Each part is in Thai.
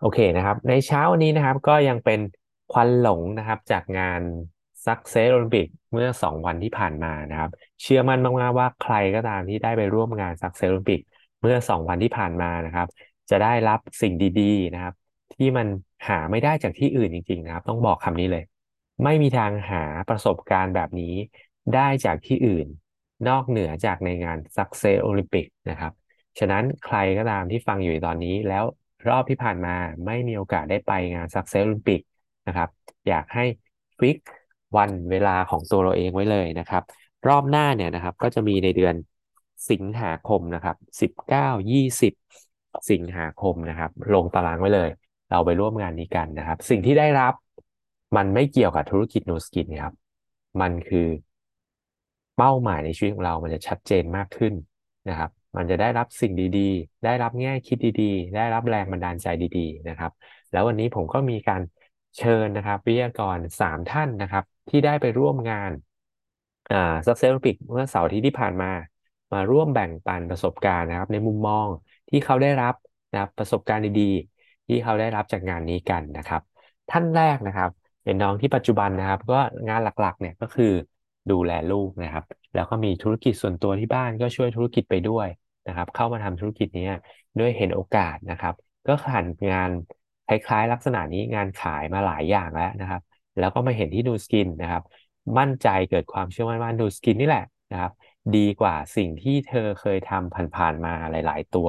โอเคนะครับ ในเช้าวันนี้นะครับก็ยังเป็นควันหลงนะครับ จากงาน Success Olympic เมื่อสองวันที่ผ่านมานะครับ เชื่อมั่นมากๆว่าใครก็ตามที่ได้ไปร่วมงาน Success Olympic เมื่อสองวันที่ผ่านมานะครับ จะได้รับสิ่งดีๆนะครับ ที่มันหาไม่ได้จากที่อื่นจริง ๆ นะครับ ต้องบอกคำนี้เลย ไม่มีทางหาประสบการณ์แบบนี้ได้จากที่อื่น นอกเหนือจากในงาน Success Olympic นะครับฉะนั้นใครก็ตามที่ฟังอยู่ตอนนี้แล้ว รอบที่ผ่านมาไม่มีโอกาสได้ไปงาน Success Olympic นะครับ อยากให้ฟิกวันเวลาของตัวเราเองไว้เลยนะครับ รอบหน้าเนี่ยนะครับ ก็จะมีในเดือนสิงหาคมนะครับสิบเก้ายี่สิบสิงหาคมนะครับ ลงตารางไว้เลย เราไปร่วมงานนี้กันนะครับ สิ่งที่ได้รับมันไม่เกี่ยวกับธุรกิจโนสกินครับ มันคือเป้าหมายในชีวิตของเรามันจะชัดเจนมากขึ้นนะครับ มันจะได้รับสิ่งดีๆ ได้รับแง่คิดดีๆ ได้รับแรงบันดาลใจดีๆนะครับ แล้ววันนี้ผมก็มีการเชิญนะครับวิทยากรสามท่านนะครับ ที่ได้ไปร่วมงานอ่า Success Olympic เมื่อเสาร์อาทิตย์ที่ผ่านมา มาร่วมแบ่งปันประสบการณ์นะครับ ในมุมมองที่เขาได้รับนะครับประสบการณ์ดีๆ ที่เขาได้รับจากงานนี้กันนะครับ ท่านแรกนะครับ เป็นน้องที่ปัจจุบันนะครับ ก็งานหลักๆเนี่ยก็คือดูแลลูกนะครับ แล้วก็มีธุรกิจส่วนตัวที่บ้านก็ช่วยธุรกิจไปด้วย นะครับ เข้ามาทำธุรกิจนี้ด้วยเห็นโอกาสนะครับ ก็ผ่านงานคล้ายๆ ลักษณะนี้งานขายมาหลายอย่างแล้วนะครับ แล้วก็มาเห็นที่นูสกินนะครับ มั่นใจเกิดความเชื่อมั่นว่านูสกินนี่แหละนะครับ ดีกว่าสิ่งที่เธอเคยทำผ่านๆมาหลาย ๆ ตัว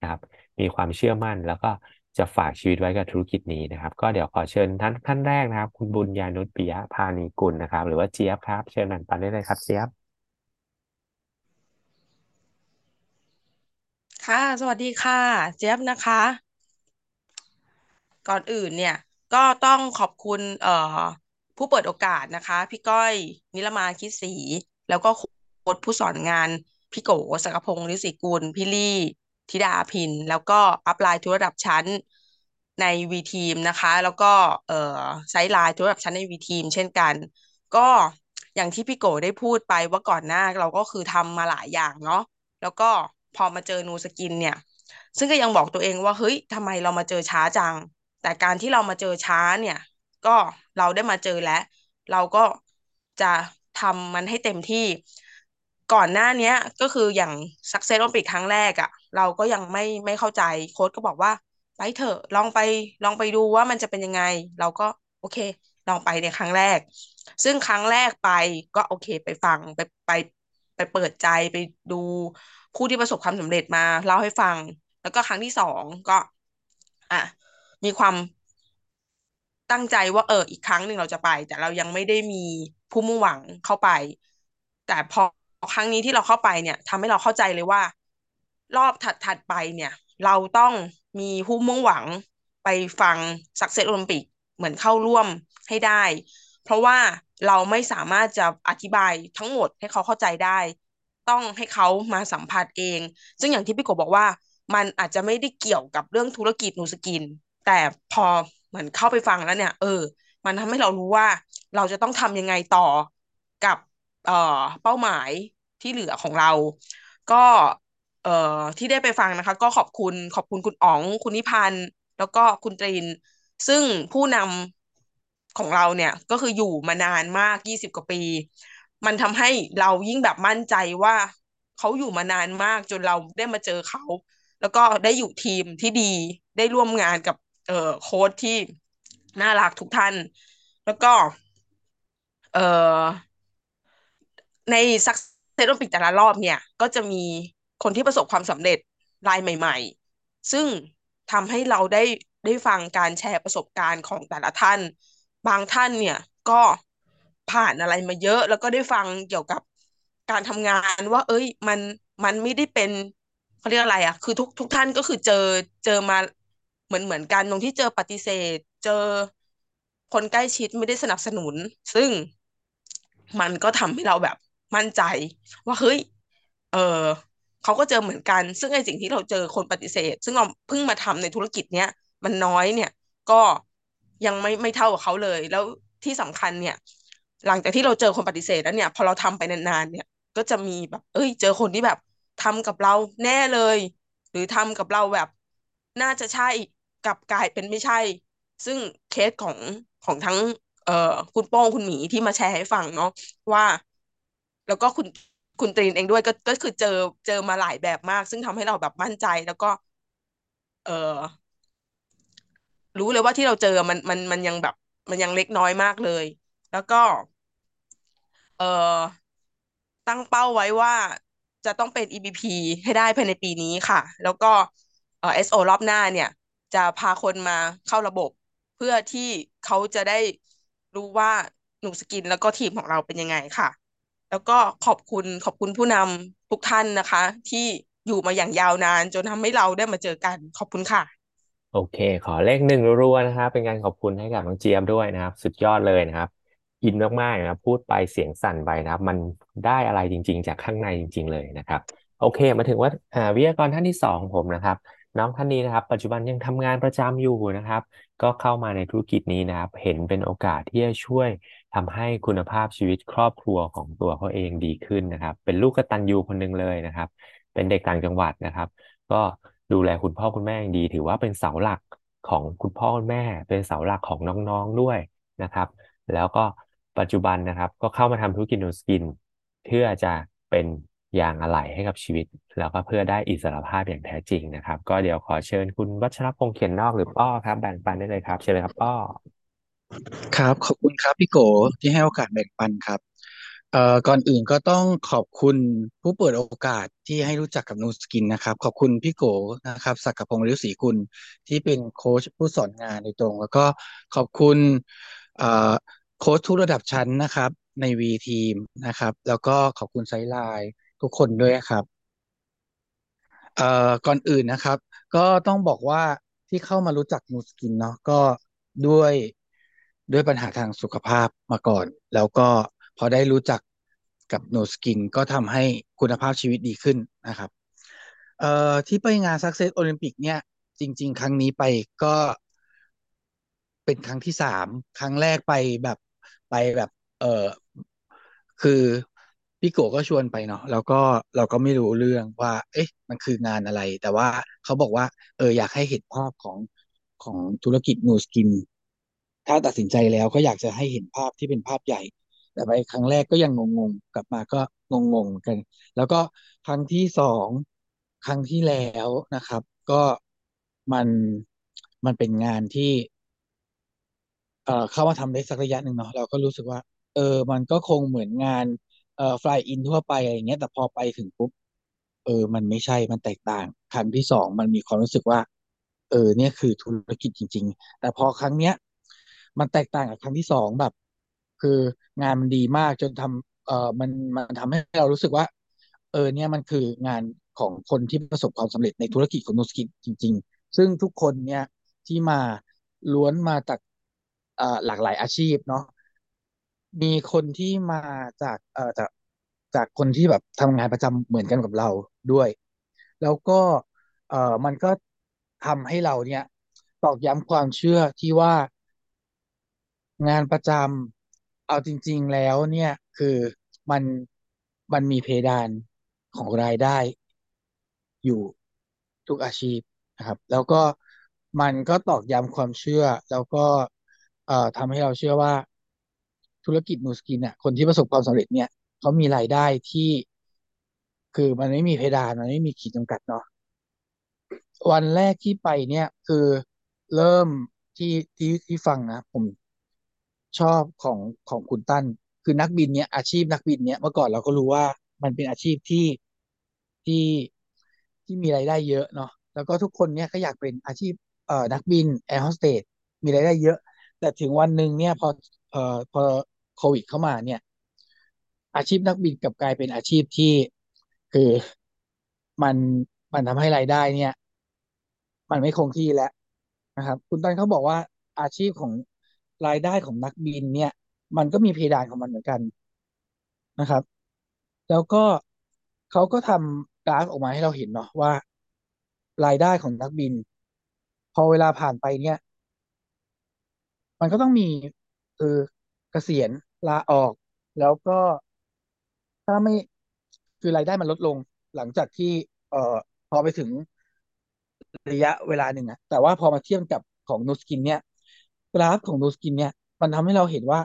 นะครับ มีความเชื่อมั่นแล้วก็จะฝากชีวิตไว้กับธุรกิจนี้นะครับ ก็เดี๋ยวขอเชิญท่านท่านแรกนะครับ คุณบุญญานุชปิยะพานีกุลนะครับ หรือว่าเจี๊ยบครับ เชิญนันปันได้เลยครับเจี๊ยบ ค่ะ สวัสดีค่ะ เจี๊ยบนะคะ ก่อนอื่นเนี่ย ก็ต้องขอบคุณเอ่อผู้เปิดโอกาสนะคะ พี่ก้อยนิรมาคิดศรีแล้วก็โค้ชผู้สอนงาน พี่โกศักพงศ์ฤทธิกุลพี่ลี่ธิดาพิน แล้วก็ upline ทุกระดับชั้นใน V Team นะคะ แล้วก็เอ่อ sideline ทุกระดับชั้นใน V Team เช่นกัน ก็อย่างที่พี่โกได้พูดไปว่าก่อนหน้าเราก็คือทำมาหลายอย่างเนาะแล้วก็ พอมาเจอ Nu Skin เนี่ย ซึ่งก็ยังบอกตัวเองว่าเฮ้ยทำไมเรามาเจอช้าจัง แต่การที่เรามาเจอช้าเนี่ย ก็เราได้มาเจอแล้ว เราก็จะทำมันให้เต็มที่ ก่อนหน้านี้ก็คืออย่าง Success Olympic ครั้งแรกอะ่ะ เราก็ยังไม่ไม่เข้าใจโค้ชก็บอกว่าไปเถอะลองไปลองไปดูว่ามันจะเป็นยังไง เราก็โอเค ลองไปในครั้งแรก ซึ่งครั้งแรกไปก็โอเคไปฟังไปไปไปเปิดใจไปดู ผู้ที่ประสบความสำเร็จมาเล่าให้ฟัง แล้วก็ครั้งที่สองก็ อะมีความตั้งใจว่าเอออีกครั้งหนึ่งเราจะไป แต่เรายังไม่ได้มีผู้มุ่งหวังเข้าไป แต่พอครั้งนี้ที่เราเข้าไปเนี่ยทำให้เราเข้าใจเลยว่า รอบถัดๆไปเนี่ย เราต้องมีผู้มุ่งหวังไปฟัง Success Olympic เหมือนเข้าร่วมให้ได้ เพราะว่าเราไม่สามารถจะอธิบายทั้งหมดให้เขาเข้าใจได้ ต้องให้เขามาสัมผัสเอง ซึ่งอย่างที่พี่กบบอกว่า มันอาจจะไม่ได้เกี่ยวกับเรื่องธุรกิจนูสกิน แต่พอเหมือนเข้าไปฟังแล้วเนี่ย เออ มันทำให้เรารู้ว่าเราจะต้องทำยังไงต่อกับเอ่อเป้าหมายที่เหลือของเรา ก็เอ่อที่ได้ไปฟังนะคะ ก็ขอบคุณขอบคุณคุณอ๋อง คุณนิพันธ์แล้วก็คุณตริน ซึ่งผู้นำของเราเนี่ยก็คืออยู่มานานมากยี่สิบกว่าปี มันทำให้เรายิ่งแบบมั่นใจว่าเขาอยู่มานานมากจนเราได้มาเจอเขา แล้วก็ได้อยู่ทีมที่ดีได้ร่วมงานกับเอ่อโค้ชที่น่ารักทุกท่าน แล้วก็ เอ่อในซักเซตโอลิมปิกแต่ละรอบเนี่ย ก็จะมีคนที่ประสบความสำเร็จรายใหม่ ๆ ซึ่งทำให้เราได้ได้ฟังการแชร์ประสบการณ์ของแต่ละท่าน บางท่านเนี่ย ก็ ผ่านอะไรมาเยอะ แล้วก็ได้ฟังเกี่ยวกับการทำงานว่า เอ้ย มันมันไม่ได้เป็นเขาเรียกอะไรอะคือทุกทุกท่านก็คือเจอเจอมาเหมือนเหมือนกันตรงที่เจอปฏิเสธ เจอคนใกล้ชิดไม่ได้สนับสนุน ซึ่งมันก็ทำให้เราแบบมั่นใจ ว่าเฮ้ย เออเขาก็เจอเหมือนกัน ซึ่งไอ้สิ่งที่เราเจอคนปฏิเสธ ซึ่งเราเพิ่งมาทำในธุรกิจเนี้ยมันน้อยเนี่ย ก็ยังไม่ไม่เท่ากับเขาเลย แล้วที่สำคัญเนี่ย หลังจากที่เราเจอคนปฏิเสธแล้วเนี่ย พอเราทำไปนานๆเนี่ย ก็จะมีแบบ เอ้ย เจอคนที่แบบทำกับเราแน่เลย หรือทำกับเราแบบ น่าจะใช่กับกลายเป็นไม่ใช่ ซึ่งเคสของของทั้ง เอ่อคุณโป้งคุณหมีที่มาแชร์ให้ฟังเนาะว่า แล้วก็คุณคุณตรีนเองด้วยก็ก็คือเจอเจอมาหลายแบบมาก ซึ่งทำให้เราแบบมั่นใจแล้วก็ เออรู้เลยว่าที่เราเจอมันมันมันยังแบบ มันยังเล็กน้อยมากเลย แล้วก็ เอ่อตั้งเป้าไว้ว่าจะต้องเป็น EBP ให้ได้ภายในปีนี้ค่ะ แล้วก็เอ่อ SO รอบหน้าเนี่ย จะพาคนมาเข้าระบบ เพื่อที่เขาจะได้รู้ว่าหนูสกินแล้วก็ทีมของเราเป็นยังไงค่ะ แล้วก็ขอบคุณขอบคุณผู้นำทุกท่านนะคะ ที่อยู่มาอย่างยาวนาน จนทำให้เราได้มาเจอกันขอบคุณค่ะ โอเค ขอเลขหนึ่งรัวๆนะครับ เป็นการขอบคุณให้กับน้องเจี๊ยบด้วยนะครับ สุดยอดเลยนะครับ อินมากๆนะครับพูดไปเสียงสั่นไปนะครับ มันได้อะไรจริง ๆ จากข้างในจริง ๆ เลยนะครับ โอเค มาถึงว่าวิทยากรท่านที่สองของผมนะครับ น้องท่านนี้นะครับ ปัจจุบันยังทำงานประจำอยู่นะครับ ก็เข้ามาในธุรกิจนี้นะครับ เห็นเป็นโอกาสที่จะช่วยทำให้คุณภาพชีวิตครอบครัวของตัวเขาเองดีขึ้นนะครับ เป็นลูกกตัญญูคนหนึ่งเลยนะครับ เป็นเด็กต่างจังหวัดนะครับ ก็ดูแลคุณพ่อคุณแม่ดี ถือว่าเป็นเสาหลักของคุณพ่อคุณแม่ เป็นเสาหลักของน้องๆด้วยนะครับ แล้วก็ ปัจจุบันนะครับ ก็เข้ามาทำธุรกิจนูสกิน เพื่อจะเป็นยางอะไหล่ให้กับชีวิต แล้วก็เพื่อได้อิสรภาพอย่างแท้จริงนะครับ ก็เดี๋ยวขอเชิญคุณวัชรพงษ์เขียนนอกหรือป้อครับแบ่งปันได้เลยครับ เชิญเลยครับป้อครับ ขอบคุณครับพี่โกที่ให้โอกาสแบ่งปันครับเอ่อก่อนอื่นก็ต้องขอบคุณผู้เปิดโอกาสที่ให้รู้จักกับ Nu Skin นะครับ ขอบคุณพี่โกนะครับ ศักดิ์พงษ์ฤศรีกุลที่เป็นโค้ชผู้สอนงานโดยตรง แล้วก็ขอบคุณเอ่อ โค้ชทุกระดับชั้นนะครับ ใน V Team นะครับ แล้วก็ขอบคุณ sideline ทุกคนด้วยครับเอ่อก่อนอื่นนะครับ ก็ต้องบอกว่าที่เข้ามารู้จักนูสกินเนาะก็ด้วยด้วยปัญหาทางสุขภาพมาก่อน แล้วก็พอได้รู้จักกับนูสกินก็ทำให้คุณภาพชีวิตดีขึ้นนะครับเอ่อที่ไปงาน Success Olympic เนี่ย จริง ๆ ครั้งนี้ไปก็เป็นครั้งที่สามครั้งแรกไปแบบ ไปแบบ เออคือพี่โกก็ชวนไปเนาะแล้วก็เราก็ไม่รู้เรื่องว่า เอ๊ะ มันคืองานอะไร แต่ว่าเขาบอกว่า เออ อยากให้เห็นภาพของของธุรกิจนูสกิน ถ้าตัดสินใจแล้วก็อยากจะให้เห็นภาพที่เป็นภาพใหญ่ แต่ไปครั้งแรกก็ยังงงๆกลับมาก็งงๆกัน แล้วก็ครั้งที่สองครั้งที่แล้วนะครับ ก็มันมันเป็นงานที่ เอ่อเข้ามาทำได้สักระยะหนึ่งเนาะเราก็รู้สึกว่า เออ มันก็คงเหมือนงานเอ่อฟลายอินทั่วไปอะไรเงี้ย แต่พอไปถึงปุ๊บเออ มันไม่ใช่ มันแตกต่าง ครั้งที่สองมันมีความรู้สึกว่า เออ เนี่ยคือธุรกิจจริง ๆ แต่พอครั้งเนี้ย มันแตกต่างกับครั้งที่สองแบบ คืองานมันดีมากจนทำเออมันมันทำให้เรารู้สึกว่า เออ เนี่ยมันคืองานของคนที่ประสบความสำเร็จในธุรกิจของนุสกินจริง ๆ ซึ่งทุกคนเนี่ยที่มาล้วนมาจาก หลากหลายอาชีพเนาะมีคนที่มาจากเอ่อจากจากคนที่แบบทำงานประจำเหมือนกันกับเราด้วย แล้วก็เอ่อมันก็ทำให้เราเนี่ยตอกย้ำความเชื่อที่ว่างานประจำเอาจริง ๆแล้วเนี่ยคือมันมันมีเพดานของรายได้อยู่ทุกอาชีพนะครับ แล้วก็มันก็ตอกย้ำความเชื่อ แล้วก็ เอ่อทำให้เราเชื่อว่าธุรกิจนูสกินเนี่ยคนที่ประสบความสำเร็จเนี่ยเขามีรายได้ที่คือมันไม่มีเพดานมันไม่มีขีดจำกัดเนาะวันแรกที่ไปเนี่ย คือเริ่มที่ที่ที่ฟังนะผมชอบของของคุณตั้น คือนักบินเนี่ยอาชีพนักบินเนี่ยเมื่อก่อนเราก็รู้ว่ามันเป็นอาชีพที่ที่ที่มีรายได้เยอะเนาะแล้วก็ทุกคนเนี่ยก็อยากเป็นอาชีพเอ่อนักบินแอร์โฮสเตสมีรายได้เยอะ แต่ถึงวันหนึ่งเนี่ยพอเอ่อพอโควิดเข้ามาเนี่ย อาชีพนักบินกลับกลายเป็นอาชีพที่คือมันมันทำให้รายได้เนี่ย มันไม่คงที่แล้วนะครับ คุณตั้นเขาบอกว่าอาชีพของรายได้ของนักบินเนี่ย มันก็มีเพดานของมันเหมือนกันนะครับ แล้วก็เขาก็ทำกราฟออกมาให้เราเห็นเนาะว่า รายได้ของนักบิน พอเวลาผ่านไปเนี่ย มันก็ต้องมีเออเกษียณลาออก แล้วก็ถ้าไม่คือรายได้มันลดลงหลังจากที่ เอ่อพอไปถึงระยะเวลาหนึ่งอะแต่ว่าพอมาเทียบกับของนูสกิน เนี่ยกราฟของนูสกิน เนี่ย มันทำให้เราเห็นว่า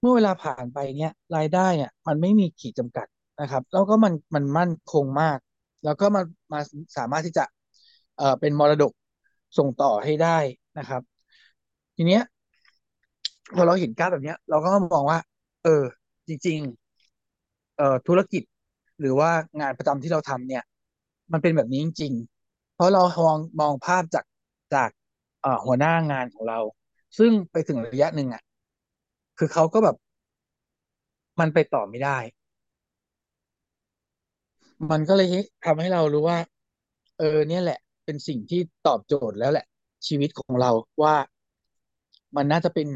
เมื่อเวลาผ่านไปเนี่ย รายได้เนี่ย มันไม่มีขีดจำกัดนะครับ แล้วก็มันมันมั่นคงมาก แล้วก็มามาสามารถที่จะ เอ่อเป็นมรดกส่งต่อให้ได้นะครับ ทีเนี้ย พอเราเห็นกราฟแบบเนี้ย เราก็มองว่า เออ จริง ๆ เอ่อธุรกิจหรือว่างานประจำที่เราทำเนี่ย มันเป็นแบบนี้จริง ๆ เพราะเรามองมองภาพจากจากเอ่อหัวหน้างานของเรา ซึ่งไปถึงระยะหนึ่งอะ คือเขาก็แบบมันไปต่อไม่ได้ มันก็เลยทำให้เรารู้ว่า เออ เนี่ยแหละ เป็นสิ่งที่ตอบโจทย์แล้วแหละ ชีวิตของเราว่ามันน่าจะเป็น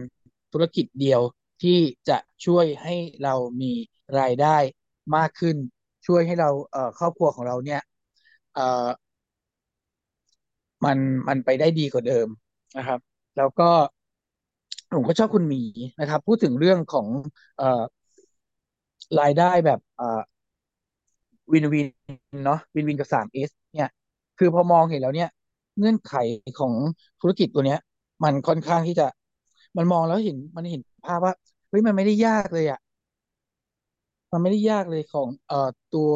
ธุรกิจเดียวที่จะช่วยให้เรามีรายได้มากขึ้น ช่วยให้เราเอ่อครอบครัวของเราเนี่ยเอ่อมันมันไปได้ดีกว่าเดิมนะครับ แล้วก็ผมก็ชอบคุณหมีนะครับ พูดถึงเรื่องของเอ่อรายได้แบบเอ่อวินวินเนาะวินวินกับสามเอสเนี่ย คือพอมองเห็นแล้วเนี่ย เงื่อนไขของธุรกิจตัวเนี้ย มันค่อนข้างที่จะ มันมองแล้วเห็นมันเห็นภาพว่าเฮ้ยมันไม่ได้ยากเลยอะ มันไม่ได้ยากเลยของเอ่อตัว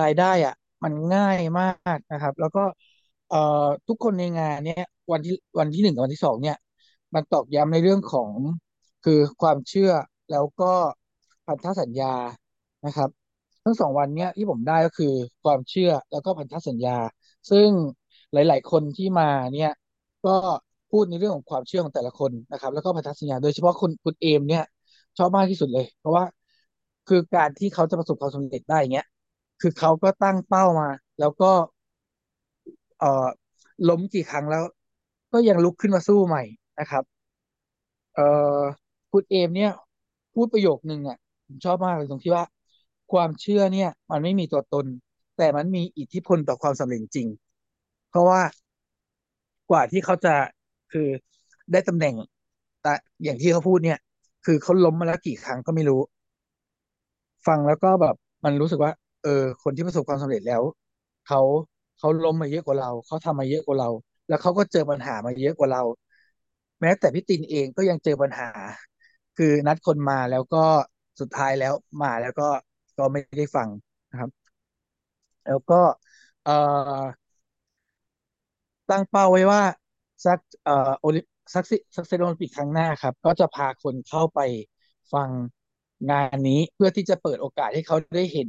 รายได้อะ มันง่ายมากนะครับ แล้วก็เอ่อทุกคนในงานเนี่ยวันที่วันที่หนึ่งกับวันที่สองเนี่ย มันตอกย้ำในเรื่องของคือความเชื่อแล้วก็พันธสัญญานะครับ ทั้งสองวันเนี้ยที่ผมได้ก็คือความเชื่อแล้วก็พันธสัญญา ซึ่งหลาย ๆ คนที่มาเนี่ย ก็ พูดในเรื่องของความเชื่อของแต่ละคนนะครับ แล้วก็พันธสัญญาโดยเฉพาะคุณคุณเอมเนี่ย ชอบมากที่สุดเลย เพราะว่าคือการที่เขาจะประสบความสำเร็จได้อย่างเงี้ยคือเขาก็ตั้งเป้ามา แล้วก็ เอ่อล้มกี่ครั้งแล้ว ก็ยังลุกขึ้นมาสู้ใหม่นะครับ เอ่อคุณเอมเนี่ย พูดประโยคนึงอะผมชอบมากเลยตรงที่ว่า ความเชื่อเนี่ย มันไม่มีตัวตน แต่มันมีอิทธิพลต่อความสำเร็จจริง เพราะว่ากว่าที่เขาจะ คือได้ตำแหน่งแต่อย่างที่เขาพูดเนี่ย คือเขาล้มมาแล้วกี่ครั้งก็ไม่รู้ ฟังแล้วก็แบบมันรู้สึกว่า เออ คนที่ประสบความสำเร็จแล้วเขาเขาล้มมาเยอะกว่าเราเขาทำมาเยอะกว่าเรา แล้วเขาก็เจอปัญหามาเยอะกว่าเรา แม้แต่พี่ตินเองก็ยังเจอปัญหา คือนัดคนมาแล้วก็สุดท้ายแล้วมาแล้วก็ก็ไม่ได้ฟังนะครับ แล้วก็เอ่อตั้งเป้าไว้ว่า สักเอ่อโอลิสักสักเซโอลิมปิกครั้งหน้าครับ ก็จะพาคนเข้าไปฟังงานนี้เพื่อที่จะเปิดโอกาสให้เขาได้เห็น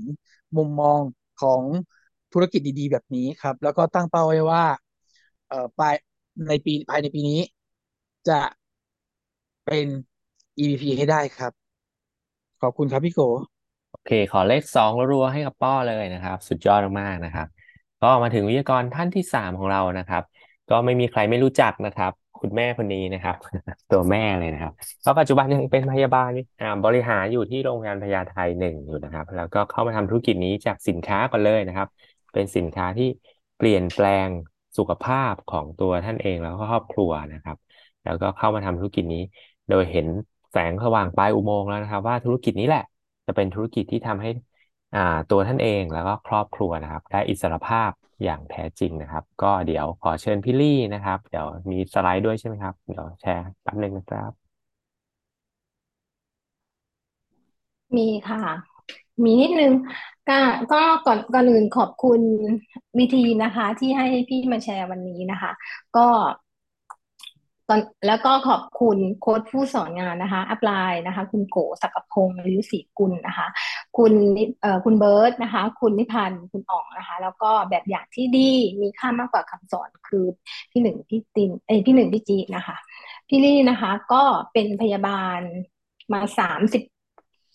มุมมองของธุรกิจดี ๆ แบบนี้ครับ แล้วก็ตั้งเป้าไว้ว่า เอ่อปลายในปีภายในปีนี้ จะเป็น EVP ให้ได้ครับ ขอบคุณครับพี่โก โอเค ขอเลขสองรัวๆให้กับป้อเลยนะครับ สุดยอดมากๆนะครับ ก็มาถึงวิทยากรท่านที่สามของเรานะครับ ก็ไม่มีใครไม่รู้จักนะครับ คุณแม่คนนี้นะครับ ตัวแม่เลยนะครับก็ปัจจุบันยังเป็นพยาบาลอ่าบริหารอยู่ที่โรงพยาบาลพญาไทหนึ่งอยู่นะครับ แล้วก็เข้ามาทำธุรกิจนี้จากสินค้าก่อนเลยนะครับ เป็นสินค้าที่เปลี่ยนแปลงสุขภาพของตัวท่านเองแล้วก็ครอบครัวนะครับ แล้วก็เข้ามาทำธุรกิจนี้ โดยเห็นแสงสว่างปลายอุโมงค์แล้วนะครับ ว่าธุรกิจนี้แหละ จะเป็นธุรกิจที่ทำให้อ่าตัวท่านเองแล้วก็ครอบครัวนะครับ ได้อิสรภาพ อย่างแท้จริงนะครับ ก็เดี๋ยวขอเชิญพี่ลี่นะครับ เดี๋ยวมีสไลด์ด้วยใช่ไหมครับ เดี๋ยวแชร์แป๊บนึงนะครับ มีค่ะ มีนิดนึงก็ก็ก่อนก่อนอื่นขอบคุณวีทีนะคะ ที่ให้พี่มาแชร์วันนี้นะคะ ก็ ตอนแล้วก็ขอบคุณโค้ชผู้สอนงานนะคะอัปไลน์นะคะ คุณโกศักพงศ์อายุศรีกุลนะคะ คุณเอ่อคุณเบิร์ตนะคะ คุณนิพันธ์คุณอ๋องนะคะ แล้วก็แบบอย่างที่ดีมีค่ามากกว่าคำสอนคือพี่หนึ่งพี่ตินเอ้พี่หนึ่งพี่จีนะคะ พี่ลี่นะคะ ก็เป็นพยาบาลมาสามสิบ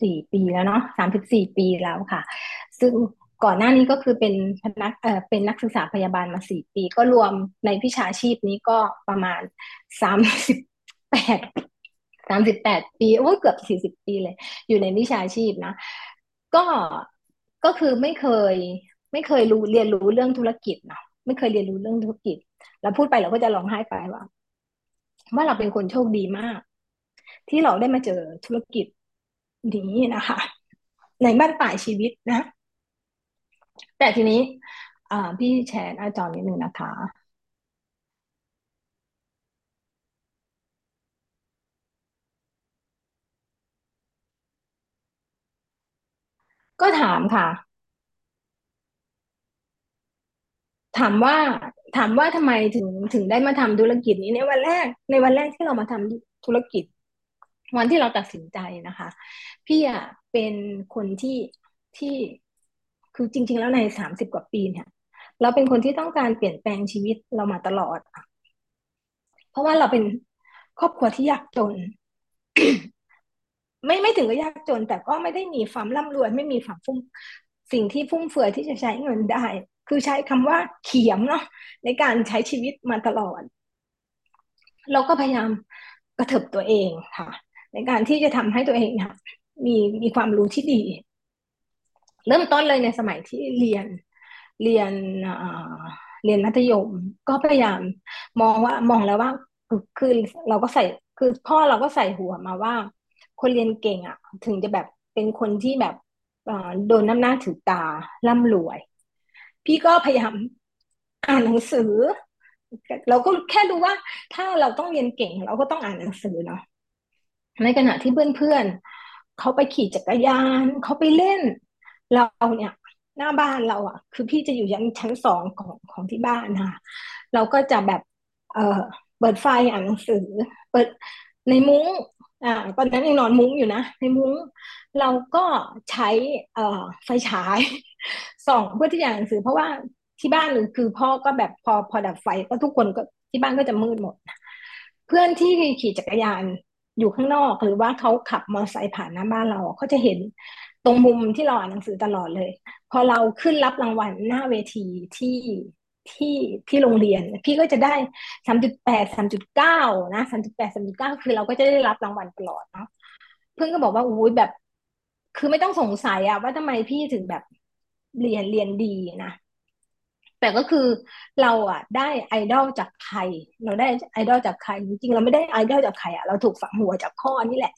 สี่ปีแล้วเนาะสามสิบสี่ปีแล้วค่ะ ซึ่ง ก่อนหน้านี้ก็คือเป็นพนักเอ่อเป็นนักศึกษาพยาบาลมาสี่ปี ก็รวมในวิชาชีพนี้ก็ประมาณสามสิบแปดสามสิบแปดปีโอ้ยเกือบสี่สิบปีเลย อยู่ในวิชาชีพนะ ก็ก็คือไม่เคยไม่เคยรู้เรียนรู้เรื่องธุรกิจเนาะไม่เคยเรียนรู้เรื่องธุรกิจ แล้วพูดไปเราก็จะร้องไห้ไปว่าว่าเราเป็นคนโชคดีมาก ที่เราได้มาเจอธุรกิจนี้นะคะ ในบ้านปลายชีวิตนะ แต่ทีนี้ อ่า พี่แชร์หน้าจอนิดนึงนะคะ ก็ถามค่ะ ถามว่าถามว่าทำไมถึงถึงได้มาทำธุรกิจนี้ในวันแรก ในวันแรกที่เรามาทำธุรกิจ วันที่เราตัดสินใจนะคะ พี่อะเป็นคนที่ที่ คือจริง ๆ แล้วในสามสิบกว่าปีเนี่ย เราเป็นคนที่ต้องการเปลี่ยนแปลงชีวิตเรามาตลอด เพราะว่าเราเป็นครอบครัวที่ยากจน ไม่ไม่ถึงกับยากจน แต่ก็ไม่ได้มีความร่ำรวยไม่มีความฟุ่มสิ่งที่ฟุ่มเฟือยที่จะใช้เงินได้ คือใช้คำว่าเขียมเนาะในการใช้ชีวิตมาตลอด เราก็พยายามกระเถิบตัวเองค่ะ ในการที่จะทำให้ตัวเองค่ะมีมีความรู้ที่ดี เริ่มต้นเลยในสมัยที่เรียนเรียนเรียนมัธยม ก็พยายามมองว่ามองแล้วว่าคือเราก็ใส่คือพ่อเราก็ใส่หัวมาว่า คนเรียนเก่งอะ ถึงจะแบบเป็นคนที่แบบโดนน้ำหน้าถือตาร่ำรวย พี่ก็พยายามอ่านหนังสือ เราก็แค่รู้ว่า ถ้าเราต้องเรียนเก่ง เราก็ต้องอ่านหนังสือเนาะในขณะที่เพื่อนๆเขาไปขี่จักรยานเขาไปเล่น เราเนี่ยหน้าบ้านเราอะ คือพี่จะอยู่ยันชั้นสองของของที่บ้านค่ะเราก็จะแบบ เอ่อเปิดไฟอ่านหนังสือ เปิดในมุ้งอ่าตอนนั้นยังนอนมุ้งอยู่นะ ในมุ้งเราก็ใช้เอ่อไฟฉายส่องเพื่อที่จะอ่านหนังสือ เพราะว่าที่บ้านคือพ่อก็แบบพอพอดับไฟก็ทุกคนก็ที่บ้านก็จะมืดหมด เพื่อนที่ขี่จักรยานอยู่ข้างนอก หรือว่าเขาขับมอเตอร์ไซค์ผ่านหน้าบ้านเราเขาจะเห็น ตรงมุมที่เราอ่านหนังสือตลอดเลย พอเราขึ้นรับรางวัลหน้าเวทีที่ที่ที่โรงเรียน พี่ก็จะได้สามจุดแปดสามจุดเก้านะสามจุดแปดสามจุดเก้าคือเราก็จะได้รับรางวัลตลอดเนาะเพื่อนก็บอกว่าอุ้ยแบบ คือไม่ต้องสงสัยอะว่าทำไมพี่ถึงแบบเรียนเรียนดีนะแต่ก็คือเราอะได้ไอดอลจากใคร เราได้ไอดอลจากใครจริงๆเราไม่ได้ไอดอลจากใครอะเราถูกฝังหัวจากพ่อนี่แหละ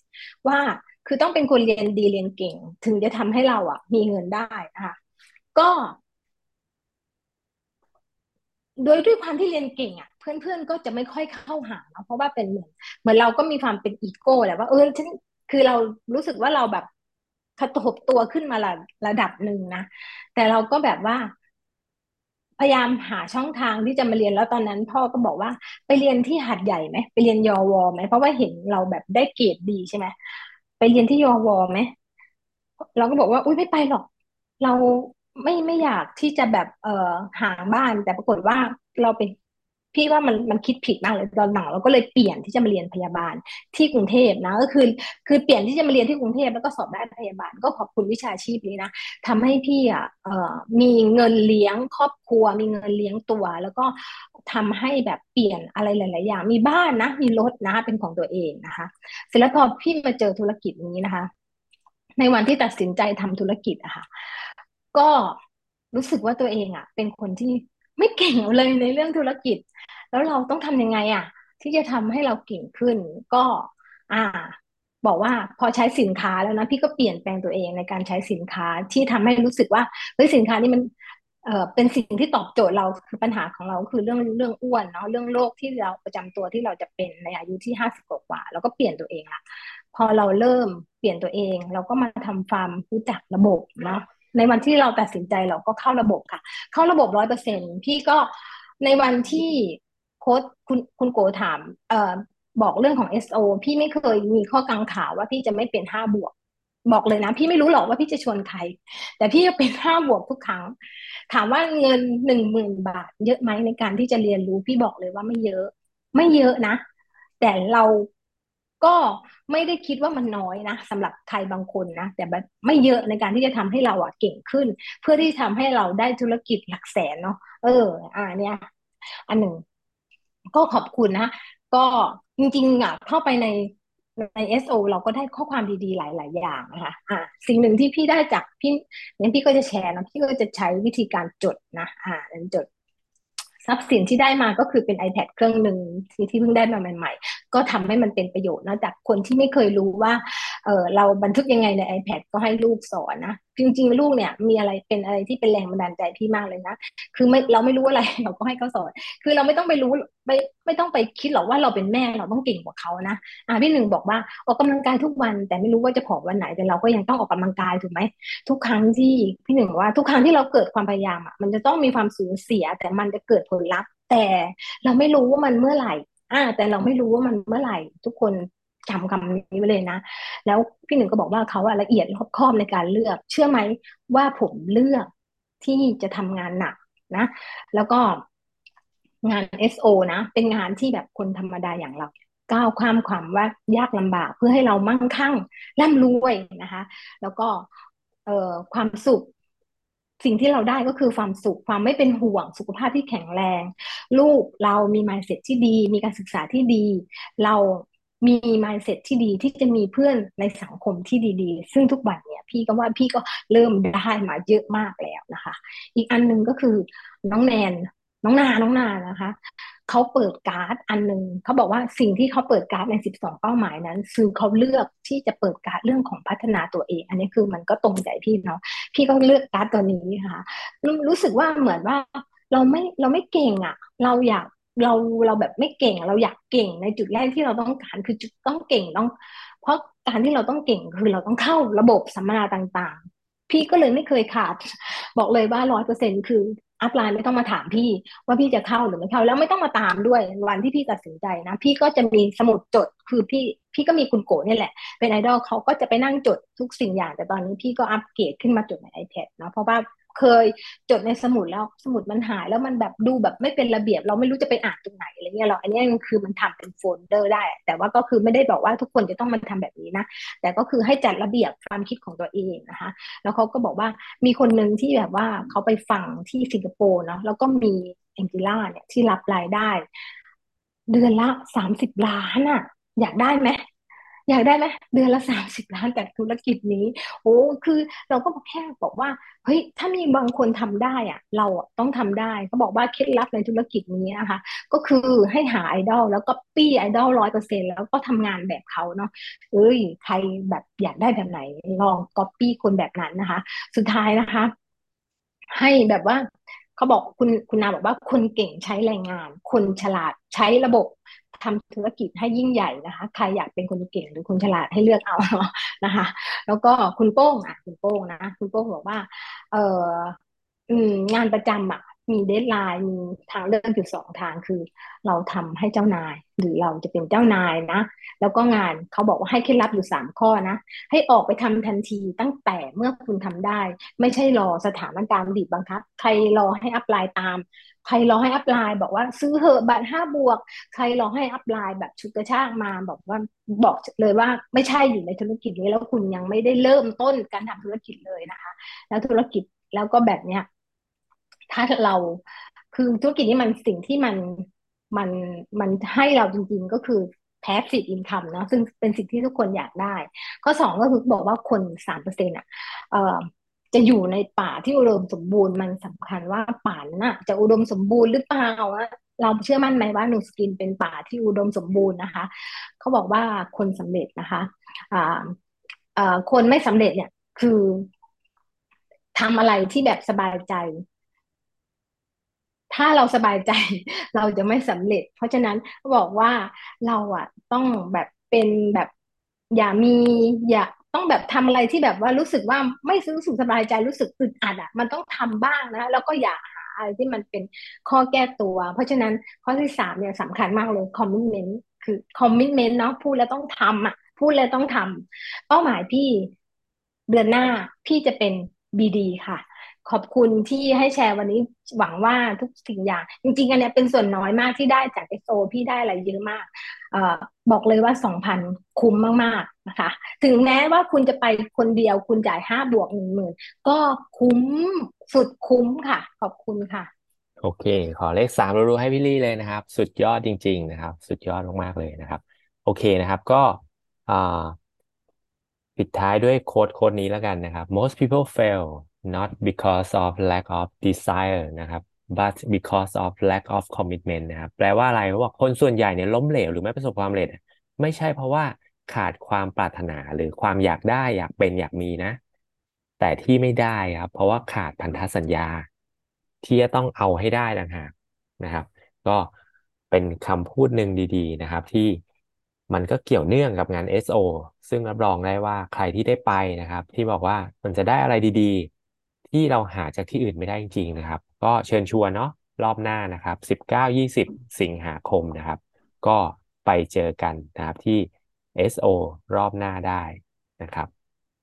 ว่า คือต้องเป็นคนเรียนดีเรียนเก่ง ถึงจะทำให้เราอะมีเงินได้นะคะก็โดยด้วยความที่เรียนเก่งอะ เพื่อนๆก็จะไม่ค่อยเข้าหาเราเพราะว่าเป็นเหมือนเหมือนเราก็มีความเป็นอีโก้แหละว่าเออฉันคือเรารู้สึกว่าเราแบบกระทบตัวขึ้นมาระระดับหนึ่งนะ แต่เราก็แบบว่า พยายามหาช่องทางที่จะมาเรียนแล้วตอนนั้น พ่อก็บอกว่าไปเรียนที่หัดใหญ่ไหมไปเรียนยอวอไหมเพราะว่าเห็นเราแบบได้เกรดดีใช่ไหม ไปเรียนที่ยอวอไหมเราก็บอกว่า อุ้ยไม่ไปหรอก เราไม่ไม่อยากที่จะแบบเอ่อห่างบ้านแต่ปรากฏว่าเราเป็นพี่ว่ามันมันคิดผิดมากเลยตอนหลังเราก็เลยเปลี่ยนที่จะมาเรียนพยาบาลที่กรุงเทพนะก็คือ คือเปลี่ยนที่จะมาเรียนที่กรุงเทพแล้วก็สอบได้พยาบาล ก็ขอบคุณวิชาชีพนี้นะทำให้พี่อะเอ่อมีเงินเลี้ยงครอบครัว มีเงินเลี้ยงตัว แล้วก็ ทำให้แบบเปลี่ยนอะไรหลาย ๆ อย่าง มีบ้านนะ มีรถนะเป็นของตัวเองนะคะ เสร็จแล้วพอพี่มาเจอธุรกิจนี้นะคะ ในวันที่ตัดสินใจทำธุรกิจอะค่ะ ก็รู้สึกว่าตัวเองอะเป็นคนที่ไม่เก่งเลยในเรื่องธุรกิจ แล้วเราต้องทำยังไงอะที่จะทำให้เราเก่งขึ้น ก็ อ่า บอกว่าพอใช้สินค้าแล้วนะพี่ก็เปลี่ยนแปลงตัวเองในการใช้สินค้าที่ทำให้รู้สึกว่าเฮ้ยสินค้านี้มัน เอ่อเป็นสิ่งที่ตอบโจทย์เราคือปัญหาของเราคือเรื่องเรื่องอ้วนเนาะเรื่องโรคที่เราประจำตัวที่เราจะเป็นในอายุที่ห้าสิบกว่าเราก็เปลี่ยนตัวเองละพอเราเริ่มเปลี่ยนตัวเอง เราก็มาทำฟาร์มรู้จักระบบเนาะในวันที่เราตัดสินใจเราก็เข้าระบบค่ะ เข้าระบบร้อยเปอร์เซ็นพี่ก็ในวันที่โค้ดคุณคุณโกถามเอ่อบอกเรื่องของ SO พี่ไม่เคยมีข้อกังขาว่าพี่จะไม่เป็นห้าบวก บอกเลยนะพี่ไม่รู้หรอกว่าพี่จะชวนใคร แต่พี่จะเป็นห้าบวกทุกครั้ง ถามว่าเงินหนึ่งหมื่นบาท เยอะไหมในการที่จะเรียนรู้ พี่บอกเลยว่าไม่เยอะ ไม่เยอะนะ แต่เราก็ไม่ได้คิดว่ามันน้อยนะสำหรับใครบางคนนะแต่แบบไม่เยอะในการที่จะทำให้เราอะเก่งขึ้น เพื่อที่ทำให้เราได้ธุรกิจหลักแสนเนาะเออ อ่าเนี่ย อันหนึ่ง ก็ขอบคุณนะก็จริงๆอะเข้าไปใน ใน SO เราก็ได้ข้อความดีๆ หลาย ๆ อย่างนะคะอ่าสิ่งหนึ่งที่พี่ได้จากพี่เนี่ยพี่ก็จะแชร์นะพี่ก็จะใช้วิธีการจดนะอ่าจดทรัพย์สินที่ได้มาก็คือเป็น iPad เครื่องหนึ่งที่ที่เพิ่งได้มาใหม่ ๆ ก็ทำให้มันเป็นประโยชน์นะจากคนที่ไม่เคยรู้ว่า เออเราบันทึกยังไงใน iPad ก็ให้ลูกสอนนะจริงๆ ลูกเนี่ยมีอะไรเป็นอะไรที่เป็นแรงบันดาลใจพี่มากเลยนะคือไม่เราไม่รู้อะไรเราก็ให้เขาสอน คือเราไม่ต้องไปรู้ไม่ไม่ต้องไปคิดหรอกว่าเราเป็นแม่เราต้องเก่งกว่าเขานะอ่าพี่หนึ่งบอกว่าออกกำลังกายทุกวัน แต่ไม่รู้ว่าจะผอมวันไหนแต่เราก็ยังต้องออกกำลังกายถูกไหมทุกครั้งที่พี่หนึ่งว่าทุกครั้งที่เราเกิดความพยายามอะมันจะต้องมีความสูญเสีย แต่มันจะเกิดผลลัพธ์ แต่เราไม่รู้ว่ามันเมื่อไหร่อ่าแต่เราไม่รู้ว่ามันเมื่อไหร่ ทุกคน จำคำนี้ไว้เลยนะ แล้วพี่หนึ่งก็บอกว่าเขาอะละเอียดรอบคอบในการเลือก เชื่อไหมว่าผมเลือกที่จะทำงานหนักนะ แล้วก็งาน SO นะ เป็นงานที่แบบคนธรรมดาอย่างเราก้าวข้ามความว่ายากลำบากเพื่อให้เรามั่งคั่งร่ำรวยนะคะ แล้วก็เออความสุขสิ่งที่เราได้ก็คือความสุขความไม่เป็นห่วงสุขภาพที่แข็งแรง ลูกเรามี mindset ที่ดี มีการศึกษาที่ดี เรา มี mindset ที่ดีที่จะมีเพื่อนในสังคมที่ดีๆ ซึ่งทุกวันเนี่ยพี่ก็ว่าพี่ก็เริ่มได้มาเยอะมากแล้วนะคะ อีกอันหนึ่งก็คือน้องแนนน้องนา น้องนานะคะ เขาเปิดการ์ดอันหนึ่งเขาบอกว่าสิ่งที่เขาเปิดการ์ดใน 12 เป้าหมายนั้นคือเขาเลือกที่จะเปิดการ์ดเรื่องของพัฒนาตัวเอง อันนี้คือมันก็ตรงใจพี่เนาะ พี่ก็เลือกการ์ดตัวนี้ค่ะรู้รู้สึกว่าเหมือนว่าเราไม่เราไม่เก่งอะ เราอยาก เราเราแบบไม่เก่งเราอยากเก่งในจุดแรกที่เราต้องการคือจุดต้องเก่งต้อง เพราะการที่เราต้องเก่งคือเราต้องเข้าระบบสัมมนาต่างๆ พี่ก็เลยไม่เคยขาด บอกเลยว่าร้อยเปอร์เซ็นคืออัพไลน์ไม่ต้องมาถามพี่ว่าพี่จะเข้าหรือไม่เข้าแล้วไม่ต้องมาตามด้วยวันที่พี่ตัดสินใจนะ พี่ก็จะมีสมุดจดคือพี่พี่ก็มีคุณโกนี่แหละ เป็นไอดอลเขาก็จะไปนั่งจดทุกสิ่งอย่าง แต่ตอนนี้พี่ก็อัปเกรดขึ้นมาจดใน iPad เนาะเพราะว่า เคยจดในสมุดแล้วสมุดมันหายแล้วมันแบบดูแบบไม่เป็นระเบียบ เราไม่รู้จะไปอ่านตรงไหนอะไรเงี้ยเราอันนี้คือมันทำเป็นโฟลเดอร์ได้ แต่ว่าก็คือไม่ได้บอกว่าทุกคนจะต้องมาทำแบบนี้นะ แต่ก็คือให้จัดระเบียบความคิดของตัวเองนะคะ แล้วเขาก็บอกว่ามีคนหนึ่งที่แบบว่าเขาไปฟังที่สิงคโปร์เนาะแล้วก็มีแองกิล่าเนี่ยที่รับรายได้ เดือนละสามสิบล้านอะ อยากได้ไหม อยากได้ไหมเดือนละสามสิบล้านจากธุรกิจนี้ โอ้คือเราก็แค่บอกว่าเฮ้ยถ้ามีบางคนทำได้อะเราต้องทำได้เขาบอกว่าเคล็ดลับในธุรกิจนี้นะคะ ก็คือให้หาไอดอลแล้วก็ปี้ไอดอลร้อยเปอร์เซ็นแล้วก็ทำงานแบบเขาเนาะเอ้ยใครแบบอยากได้แบบไหน ลองก๊อปปี้คนแบบนั้นนะคะ สุดท้ายนะคะ ให้แบบว่าเขาบอกคุณคุณนาบอกว่าคนเก่งใช้แรงงาน คนฉลาดใช้ระบบ ทำธุรกิจให้ยิ่งใหญ่นะคะ ใครอยากเป็นคนเก่งหรือคนฉลาดให้เลือกเอานะคะ แล้วก็คุณโป้งอะคุณโป้งนะคุณโป้งบอกว่า เอองานประจำอะ มี deadline มีทางเลือกอยู่สองทางคือ เราทำให้เจ้านาย หรือเราจะเป็นเจ้านายนะ แล้วก็งานเขาบอกว่าให้เคล็ดลับอยู่สามข้อนะ ให้ออกไปทำทันทีตั้งแต่เมื่อคุณทำได้ ไม่ใช่รอสถานการณ์บีบบังคับ ใครรอให้ upline ตาม ใครรอให้ upline บอกว่าซื้อเหอะบัตรห้าบวก ใครรอให้ upline แบบชุดกระชากมาบอกว่าบอกเลยว่าไม่ใช่อยู่ในธุรกิจนี้แล้วคุณยังไม่ได้เริ่มต้นการทำธุรกิจเลยนะคะ แล้วธุรกิจแล้วก็แบบเนี้ย ถ้าเราคือธุรกิจนี้มันสิ่งที่มันมันมันให้เราจริงๆก็คือ passive income นะซึ่งเป็นสิ่งที่ทุกคนอยากได้ข้อสองก็คือบอกว่าคนสามเปอร์เซ็นต์อะเอ่อจะอยู่ในป่าที่อุดมสมบูรณ์มันสำคัญว่าป่านั้นอะ จะอุดมสมบูรณ์หรือเปล่าเราเชื่อมั่นไหมว่านูสกินเป็นป่าที่อุดมสมบูรณ์นะคะ เขาบอกว่าคนสำเร็จนะคะอ่าอ่าคนไม่สำเร็จเนี่ยคือทำอะไรที่แบบสบายใจ ถ้าเราสบายใจ เราจะไม่สำเร็จ เพราะฉะนั้นบอกว่าเราอะต้องแบบเป็นแบบอย่ามีอย่าต้องแบบทำอะไรที่แบบว่ารู้สึกว่าไม่รู้สึกสบายใจรู้สึกอึดอัดอะมันต้องทำบ้างนะแล้วก็อย่าหาอะไรที่มันเป็นข้อแก้ตัว เพราะฉะนั้นข้อที่สามเนี่ยสำคัญมากเลยคอมมิชเมนต์คือคอมมิชเมนต์เนาะพูดแล้วต้องทำอะพูดแล้วต้องทำเป้าหมายพี่เดือนหน้าพี่จะเป็นบีดีค่ะ ขอบคุณที่ให้แชร์วันนี้หวังว่าทุกสิ่งอย่าง จริงๆอันนี้เป็นส่วนน้อยมากที่ได้จากเอโซพี่ได้อะไรเยอะมากอบอกเลยว่าสองพันคุ้มมากๆนะคะ ถึงแม้ว่าคุณจะไปคนเดียวคุณจ่ายห้าบวกหนึ่งหมื่นก็คุ้มสุดคุ้มค่ะ ขอบคุณค่ะ โอเค ขอเลขสามรู้ให้พี่ลี่เลยนะครับ สุดยอดจริง ๆ นะครับ สุดยอดมากๆเลยนะครับ โอเคนะครับก็ปิดท้ายด้วยโค้ดโค้ดนี้แล้วกันนะครับ most people fail not because of lack of desire นะครับ but because of lack of commitment นะครับแปลว่าอะไรเพราะว่าคนส่วนใหญ่เนี่ยล้มเหลวหรือไม่ประสบความสำเร็จ ไม่ใช่เพราะว่าขาดความปรารถนาหรือความอยากได้อยากเป็นอยากมีนะ แต่ที่ไม่ได้ครับ เพราะว่าขาดพันธสัญญา ที่จะต้องเอาให้ได้ต่างหากนะครับ ก็เป็นคำพูดหนึ่งดีๆนะครับ ที่มันก็เกี่ยวเนื่องกับงาน SO ซึ่งรับรองได้ว่าใครที่ได้ไปนะครับ ที่บอกว่ามันจะได้อะไรดีๆ ที่เราหาจากที่อื่นไม่ได้จริงๆนะครับ ก็เชิญชวนเนาะรอบหน้านะครับ 19-20 สิงหาคมนะครับ ก็ไปเจอกันนะครับที่ SO รอบหน้าได้นะครับ